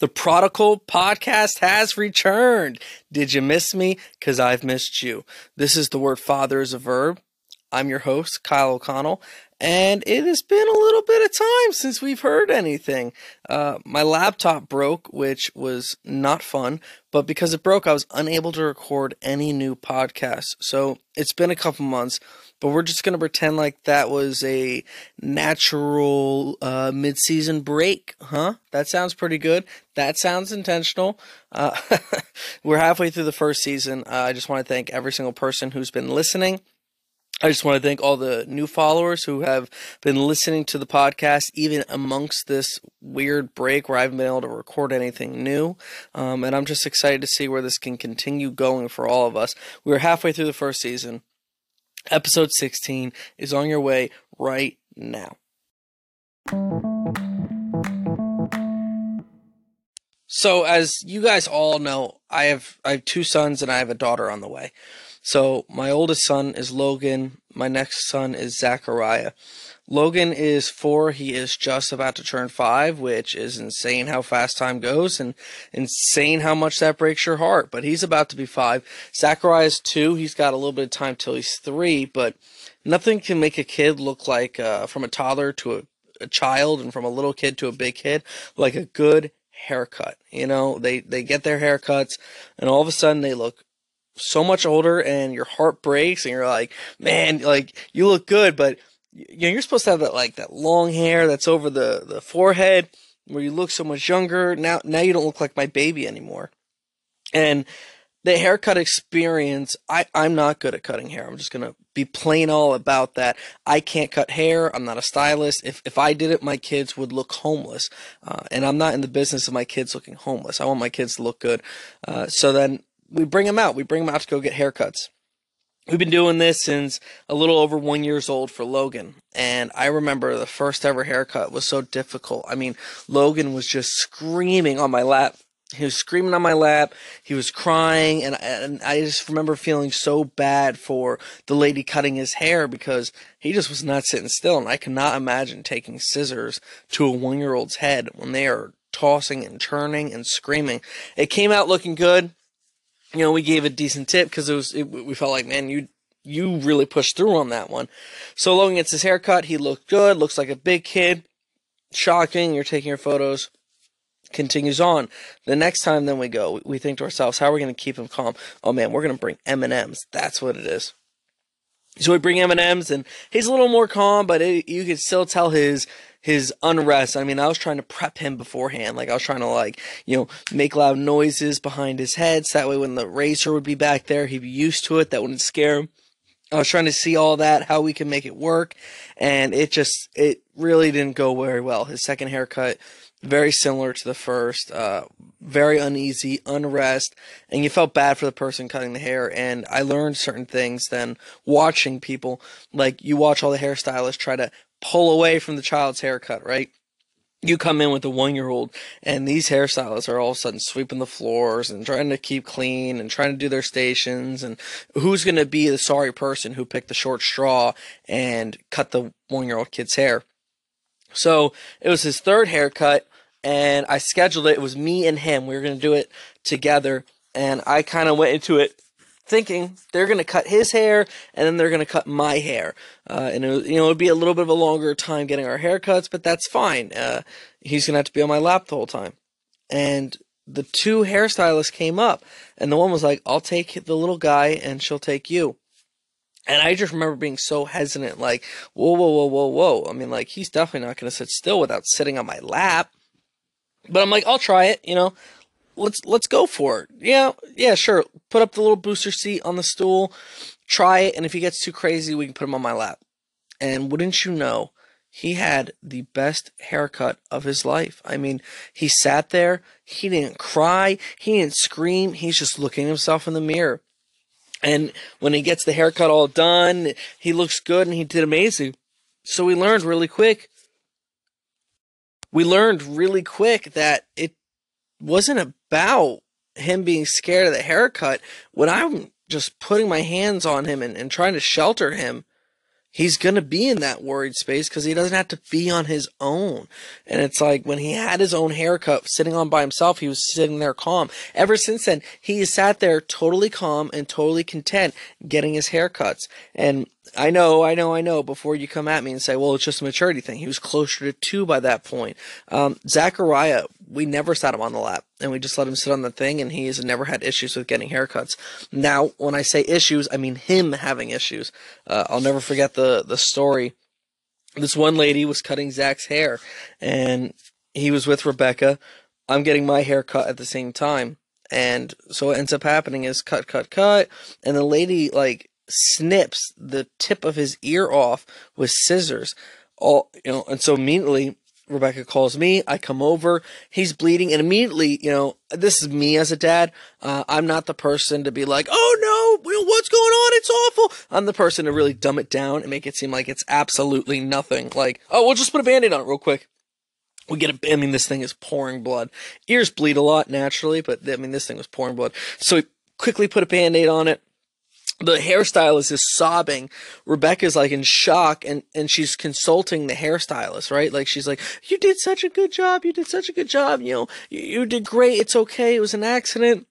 The Prodigal podcast has returned. Did you miss me? Because I've missed you. This is the word father as a verb. I'm your host, Kyle O'Connell, and it has been a little bit of time since we've heard anything. Uh, my laptop broke, which was not fun, but because it broke, I was unable to record any new podcasts. So it's been a couple months but we're just going to pretend like that was a natural uh, mid-season break, huh? That sounds pretty good. That sounds intentional. Uh, we're halfway through the first season. Uh, I just want to thank every single person who's been listening. I just want to thank all the new followers who have been listening to the podcast, even amongst this weird break where I haven't been able to record anything new. Um, and I'm just excited to see where this can continue going for all of us. We're halfway through the first season. Episode 16 is on your way right now. So as you guys all know, I have I have two sons and I have a daughter on the way. So my oldest son is Logan, my next son is Zachariah. Logan is four. He is just about to turn five, which is insane how fast time goes and insane how much that breaks your heart. But he's about to be five. Zachariah is two. He's got a little bit of time till he's three, but nothing can make a kid look like uh, from a toddler to a, a child and from a little kid to a big kid like a good haircut. You know, they, they get their haircuts and all of a sudden they look so much older and your heart breaks and you're like, man, like you look good, but you know, you're supposed to have that like that long hair that's over the the forehead where you look so much younger. Now now you don't look like my baby anymore. And the haircut experience, I, I'm not good at cutting hair. I'm just gonna be plain all about that. I can't cut hair. I'm not a stylist. If if I did it, my kids would look homeless. Uh, and I'm not in the business of my kids looking homeless. I want my kids to look good. Uh, so then we bring them out. We bring them out to go get haircuts. We've been doing this since a little over one years old for Logan. And I remember the first ever haircut was so difficult. I mean, Logan was just screaming on my lap. He was screaming on my lap. He was crying. And, and I just remember feeling so bad for the lady cutting his hair because he just was not sitting still. And I cannot imagine taking scissors to a one year old's head when they are tossing and turning and screaming. It came out looking good you know, we gave a decent tip because it was, it, we felt like, man, you, you really pushed through on that one. So Logan gets his haircut. He looked good, looks like a big kid. Shocking. You're taking your photos. Continues on. The next time then we go, we think to ourselves, how are we going to keep him calm? Oh man, we're going to bring M&Ms. That's what it is. So we bring M&Ms and he's a little more calm, but it, you can still tell his his unrest. I mean, I was trying to prep him beforehand. Like I was trying to like, you know, make loud noises behind his head so that way when the racer would be back there, he'd be used to it. That wouldn't scare him. I was trying to see all that, how we can make it work, and it just it really didn't go very well. His second haircut, very similar to the first, uh, very uneasy, unrest, and you felt bad for the person cutting the hair. And I learned certain things then watching people, like you watch all the hairstylists try to pull away from the child's haircut, right? You come in with a one year old, and these hairstylists are all of a sudden sweeping the floors and trying to keep clean and trying to do their stations. And who's going to be the sorry person who picked the short straw and cut the one year old kid's hair? So it was his third haircut, and I scheduled it. It was me and him. We were going to do it together, and I kind of went into it thinking they're going to cut his hair and then they're going to cut my hair. Uh, and it, you know, it'd be a little bit of a longer time getting our haircuts, but that's fine. Uh, he's going to have to be on my lap the whole time. And the two hairstylists came up, and the one was like, I'll take the little guy and she'll take you. And I just remember being so hesitant, like, whoa, whoa, whoa, whoa, whoa. I mean, like, he's definitely not going to sit still without sitting on my lap. But I'm like, I'll try it, you know let's let's go for it. Yeah, yeah, sure. Put up the little booster seat on the stool, try it, and if he gets too crazy, we can put him on my lap. And wouldn't you know, he had the best haircut of his life. I mean, he sat there, he didn't cry, he didn't scream, he's just looking himself in the mirror. And when he gets the haircut all done, he looks good and he did amazing. So we learned really quick. We learned really quick that it wasn't about him being scared of the haircut. When I'm just putting my hands on him and, and trying to shelter him, he's going to be in that worried space because he doesn't have to be on his own. And it's like when he had his own haircut sitting on by himself, he was sitting there calm. Ever since then, he has sat there totally calm and totally content getting his haircuts. And I know, I know, I know, before you come at me and say, well, it's just a maturity thing. He was closer to two by that point. Um, Zachariah, we never sat him on the lap and we just let him sit on the thing and he has never had issues with getting haircuts. Now, when I say issues, I mean him having issues. Uh, I'll never forget the, the story. This one lady was cutting Zach's hair and he was with Rebecca. I'm getting my hair cut at the same time. And so what ends up happening is cut, cut, cut. And the lady, like, snips the tip of his ear off with scissors. All you know, and so immediately Rebecca calls me. I come over. He's bleeding, and immediately, you know, this is me as a dad. Uh, I'm not the person to be like, "Oh no, what's going on? It's awful." I'm the person to really dumb it down and make it seem like it's absolutely nothing. Like, "Oh, we'll just put a band-aid on it real quick." We get a, I mean, this thing is pouring blood. Ears bleed a lot naturally, but I mean, this thing was pouring blood. So we quickly put a band-aid on it the hairstylist is sobbing. Rebecca's like in shock and, and she's consulting the hairstylist, right? Like she's like, you did such a good job. You did such a good job. You know, you, you did great. It's okay. It was an accident.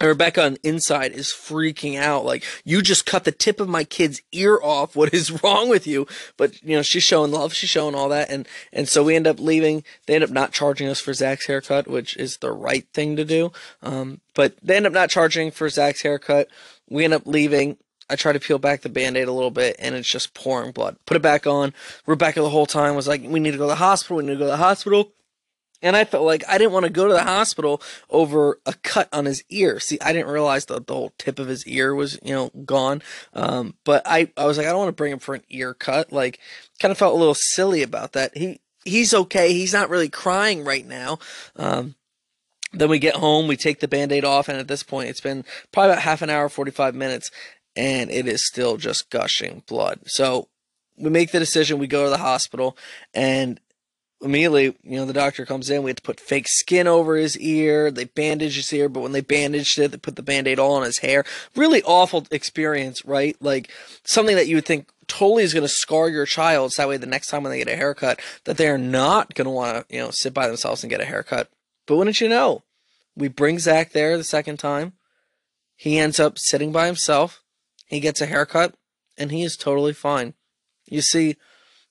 And Rebecca on inside is freaking out. Like, you just cut the tip of my kid's ear off. What is wrong with you? But, you know, she's showing love. She's showing all that. And, and so we end up leaving. They end up not charging us for Zach's haircut, which is the right thing to do. Um, but they end up not charging for Zach's haircut. We end up leaving. I try to peel back the band-aid a little bit and it's just pouring blood. Put it back on. Rebecca the whole time was like, we need to go to the hospital. We need to go to the hospital. And I felt like I didn't want to go to the hospital over a cut on his ear. See, I didn't realize that the whole tip of his ear was, you know, gone. Um, but I, I was like, I don't want to bring him for an ear cut. Like, kind of felt a little silly about that. He, he's okay. He's not really crying right now. Um, then we get home, we take the band aid off, and at this point, it's been probably about half an hour, 45 minutes, and it is still just gushing blood. So we make the decision, we go to the hospital, and immediately, you know, the doctor comes in. We had to put fake skin over his ear. They bandaged his ear, but when they bandaged it, they put the band aid all on his hair. Really awful experience, right? Like something that you would think totally is going to scar your child. So that way, the next time when they get a haircut, that they're not going to want to, you know, sit by themselves and get a haircut. But wouldn't you know? We bring Zach there the second time. He ends up sitting by himself. He gets a haircut, and he is totally fine. You see,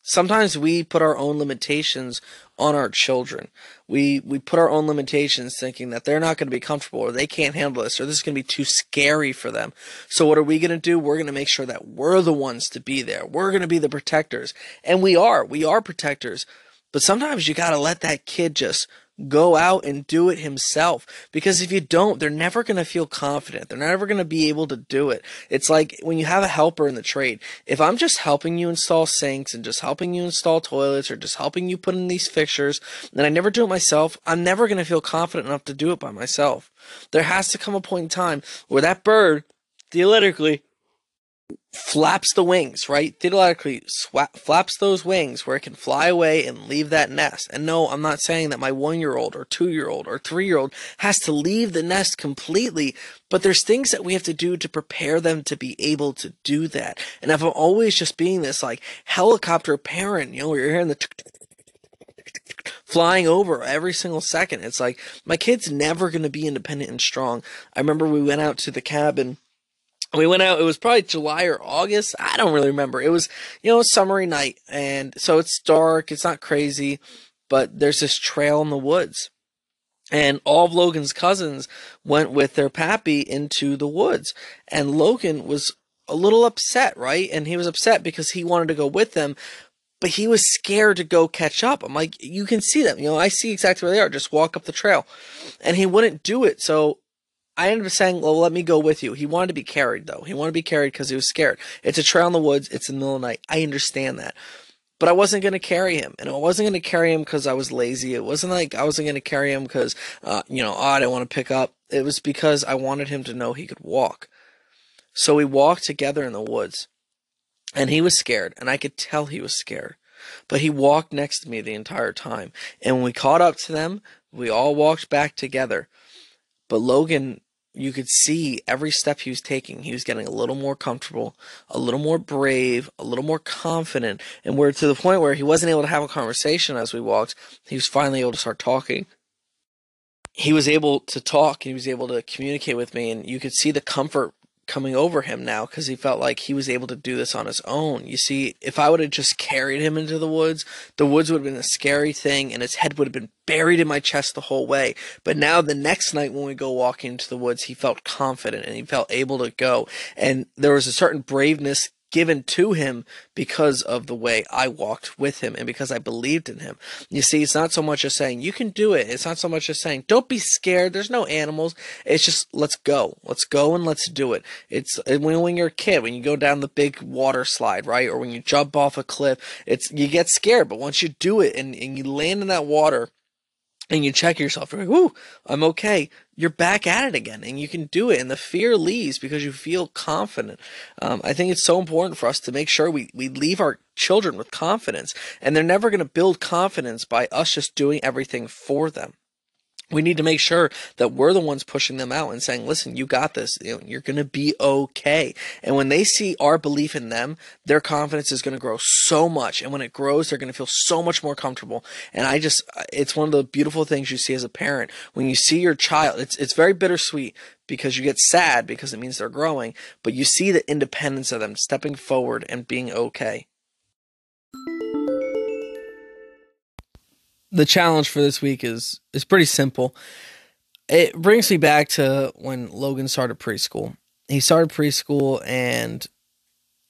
sometimes we put our own limitations on our children. We we put our own limitations thinking that they're not going to be comfortable or they can't handle this or this is going to be too scary for them. So what are we going to do? We're going to make sure that we're the ones to be there. We're going to be the protectors. And we are. We are protectors. But sometimes you got to let that kid just go out and do it himself. Because if you don't, they're never going to feel confident. They're never going to be able to do it. It's like when you have a helper in the trade. If I'm just helping you install sinks and just helping you install toilets or just helping you put in these fixtures and I never do it myself, I'm never going to feel confident enough to do it by myself. There has to come a point in time where that bird, theoretically, flaps the wings, right? Theoretically, swap, flaps those wings where it can fly away and leave that nest. And no, I'm not saying that my one year old or two year old or three year old has to leave the nest completely, but there's things that we have to do to prepare them to be able to do that. And if I'm always just being this like helicopter parent, you know, where you're hearing the flying over every single second. It's like my kid's never going to be independent and strong. I remember we went out to the cabin we went out it was probably july or august i don't really remember it was you know summery night and so it's dark it's not crazy but there's this trail in the woods and all of logan's cousins went with their pappy into the woods and logan was a little upset right and he was upset because he wanted to go with them but he was scared to go catch up. I'm like, you can see them. You know, I see exactly where they are. Just walk up the trail. And he wouldn't do it. So I ended up saying, well, let me go with you. He wanted to be carried, though. He wanted to be carried because he was scared. It's a trail in the woods. It's in the middle of the night. I understand that. But I wasn't going to carry him. And I wasn't going to carry him because I was lazy. It wasn't like I wasn't going to carry him because, uh, you know, oh, I didn't want to pick up. It was because I wanted him to know he could walk. So we walked together in the woods. And he was scared. And I could tell he was scared. But he walked next to me the entire time. And when we caught up to them, we all walked back together. But Logan you could see every step he was taking, he was getting a little more comfortable, a little more brave, a little more confident, and we're to the point where he wasn't able to have a conversation as we walked. He was finally able to start talking. He was able to talk, and he was able to communicate with me, and you could see the comfort coming over him now because he felt like he was able to do this on his own. You see, if I would have just carried him into the woods, the woods would have been a scary thing and his head would have been buried in my chest the whole way. But now the next night when we go walking into the woods, he felt confident and he felt able to go. And there was a certain braveness given to him because of the way I walked with him and because I believed in him. You see, it's not so much as saying, you can do it. It's not so much as saying, don't be scared. There's no animals. It's just, let's go. Let's go and let's do it. It's when, when you're a kid, when you go down the big water slide, right? Or when you jump off a cliff, it's, you get scared. But once you do it and, and you land in that water, and you check yourself, you're like, "Ooh, I'm okay." You're back at it again, and you can do it, and the fear leaves because you feel confident. Um, I think it's so important for us to make sure we we leave our children with confidence, and they're never going to build confidence by us just doing everything for them we need to make sure that we're the ones pushing them out and saying, listen, you got this. You're going to be okay. And when they see our belief in them, their confidence is going to grow so much. And when it grows, they're going to feel so much more comfortable. And I just, it's one of the beautiful things you see as a parent. When you see your child, it's, it's very bittersweet because you get sad because it means they're growing, but you see the independence of them stepping forward and being okay. The challenge for this week is is pretty simple. It brings me back to when Logan started preschool. He started preschool and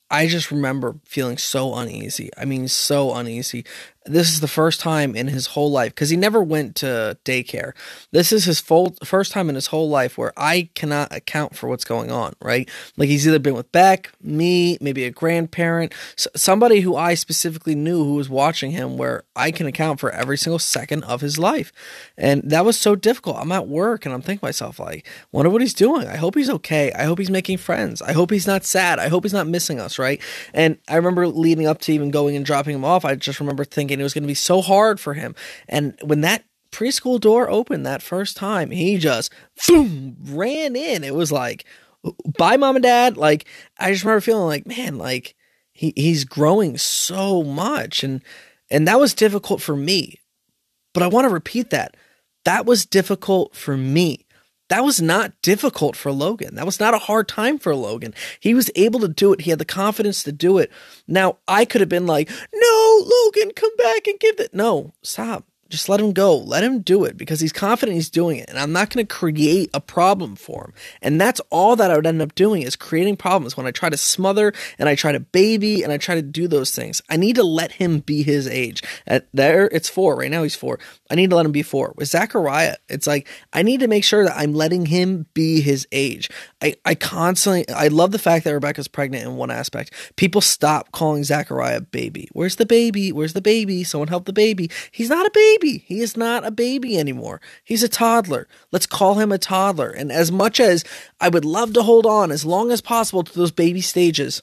I just remember feeling so uneasy. I mean, so uneasy this is the first time in his whole life because he never went to daycare. This is his full first time in his whole life where I cannot account for what's going on, right? Like he's either been with Beck, me, maybe a grandparent, somebody who I specifically knew who was watching him where I can account for every single second of his life. And that was so difficult. I'm at work and I'm thinking myself like, wonder what he's doing. I hope he's okay. I hope he's making friends. I hope he's not sad. I hope he's not missing us, right? And I remember leading up to even going and dropping him off, I just remember thinking thinking it was going to be so hard for him. And when that preschool door opened that first time, he just boom ran in. It was like, bye, mom and dad. Like, I just remember feeling like, man, like he, he's growing so much. And, and that was difficult for me. But I want to repeat that. That was difficult for me. That was not difficult for Logan. That was not a hard time for Logan. He was able to do it. He had the confidence to do it. Now, I could have been like, no, Logan, come back and give it. No, stop. Just let him go. Let him do it because he's confident he's doing it. And I'm not going to create a problem for him. And that's all that I would end up doing is creating problems when I try to smother and I try to baby and I try to do those things. I need to let him be his age. At there, it's four. Right now, he's four. I need to let him be four. With Zachariah, it's like I need to make sure that I'm letting him be his age. I, I constantly, I love the fact that Rebecca's pregnant in one aspect. People stop calling Zachariah baby. Where's the baby? Where's the baby? Someone help the baby. He's not a baby. He is not a baby anymore. He's a toddler. Let's call him a toddler. And as much as I would love to hold on as long as possible to those baby stages,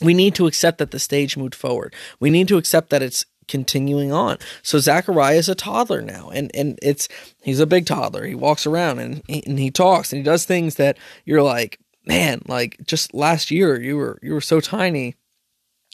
we need to accept that the stage moved forward. We need to accept that it's continuing on. So Zachariah is a toddler now, and and it's he's a big toddler. He walks around and he, and he talks and he does things that you're like, man, like just last year you were you were so tiny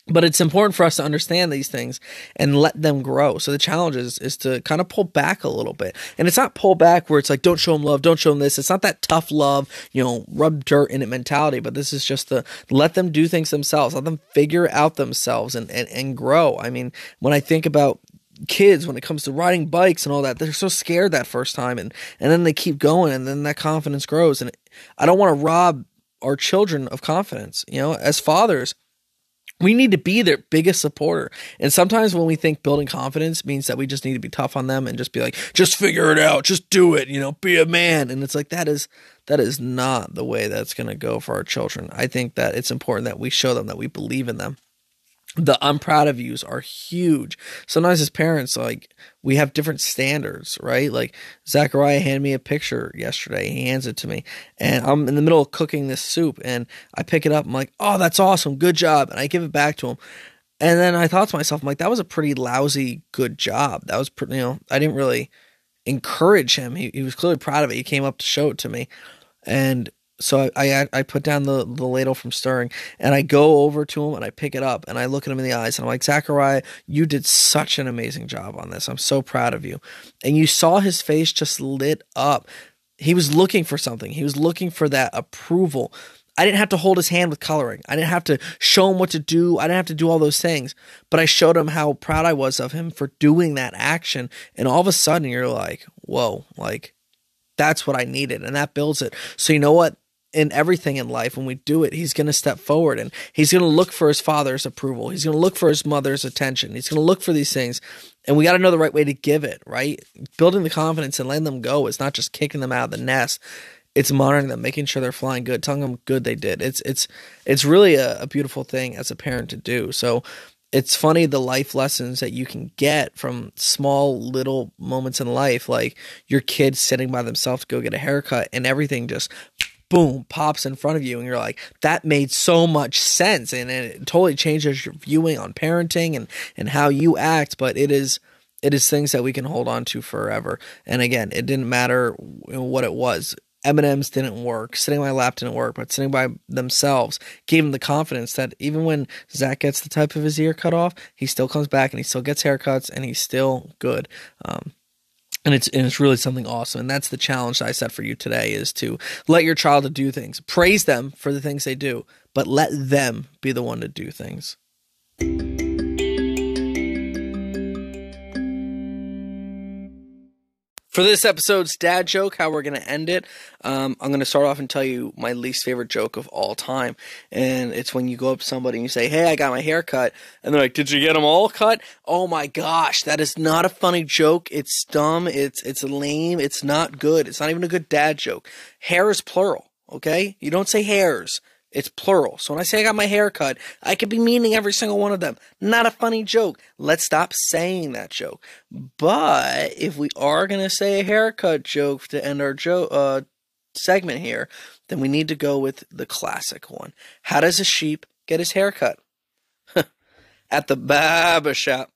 but it's important for us to understand these things and let them grow. So the challenge is, is to kind of pull back a little bit. And it's not pull back where it's like, don't show them love, don't show them this. It's not that tough love, you know, rub dirt in it mentality, but this is just to let them do things themselves, let them figure out themselves and, and, and grow. I mean, when I think about kids when it comes to riding bikes and all that they're so scared that first time and and then they keep going and then that confidence grows and i don't want to rob our children of confidence you know as fathers we need to be their biggest supporter. And sometimes when we think building confidence means that we just need to be tough on them and just be like, just figure it out, just do it, you know, be a man. And it's like that is that is not the way that's going to go for our children. I think that it's important that we show them that we believe in them the I'm proud of yous are huge. Sometimes as parents, like we have different standards, right? Like Zachariah handed me a picture yesterday. He hands it to me, and I'm in the middle of cooking this soup, and I pick it up. I'm like, "Oh, that's awesome, good job!" And I give it back to him. And then I thought to myself, I'm like, "That was a pretty lousy good job. That was pretty, you know, I didn't really encourage him. He he was clearly proud of it. He came up to show it to me, And so I, I, I put down the, the ladle from stirring and I go over to him and I pick it up and I look at him in the eyes and I'm like, Zachariah, you did such an amazing job on this. I'm so proud of you. And you saw his face just lit up. He was looking for something. He was looking for that approval. I didn't have to hold his hand with coloring. I didn't have to show him what to do. I didn't have to do all those things. But I showed him how proud I was of him for doing that action. And all of a sudden, you're like, whoa, like that's what I needed. And that builds it. So, you know what? In everything in life, when we do it, he's going to step forward and he's going to look for his father's approval. He's going to look for his mother's attention. He's going to look for these things. And we got to know the right way to give it, right? Building the confidence and letting them go is not just kicking them out of the nest it's monitoring them, making sure they're flying good, telling them good they did. It's it's it's really a, a, beautiful thing as a parent to do. So it's funny the life lessons that you can get from small little moments in life, like your kid sitting by themselves to go get a haircut, and everything just boom pops in front of you, and you're like, that made so much sense, and it totally changes your viewing on parenting and and how you act. But it is it is things that we can hold on to forever. And again, it didn't matter what it was M&Ms didn't work, sitting on my lap didn't work, but sitting by themselves gave him the confidence that even when Zach gets the type of his ear cut off, he still comes back and he still gets haircuts and he's still good. Um, and it's and it's really something awesome. And that's the challenge that I set for you today is to let your child to do things. Praise them for the things they do, but let them be the one to do things. For this episode's dad joke, how we're going to end it, um, I'm going to start off and tell you my least favorite joke of all time. And it's when you go up to somebody and you say, Hey, I got my hair cut. And they're like, Did you get them all cut? Oh my gosh, that is not a funny joke. It's dumb. It's, it's lame. It's not good. It's not even a good dad joke. Hair is plural, okay? You don't say hairs. It's plural. So when I say I got my hair cut, I could be meaning every single one of them. Not a funny joke. Let's stop saying that joke. But if we are going to say a haircut joke to end our joke uh, segment here, then we need to go with the classic one. How does a sheep get his hair cut? At the barber shop.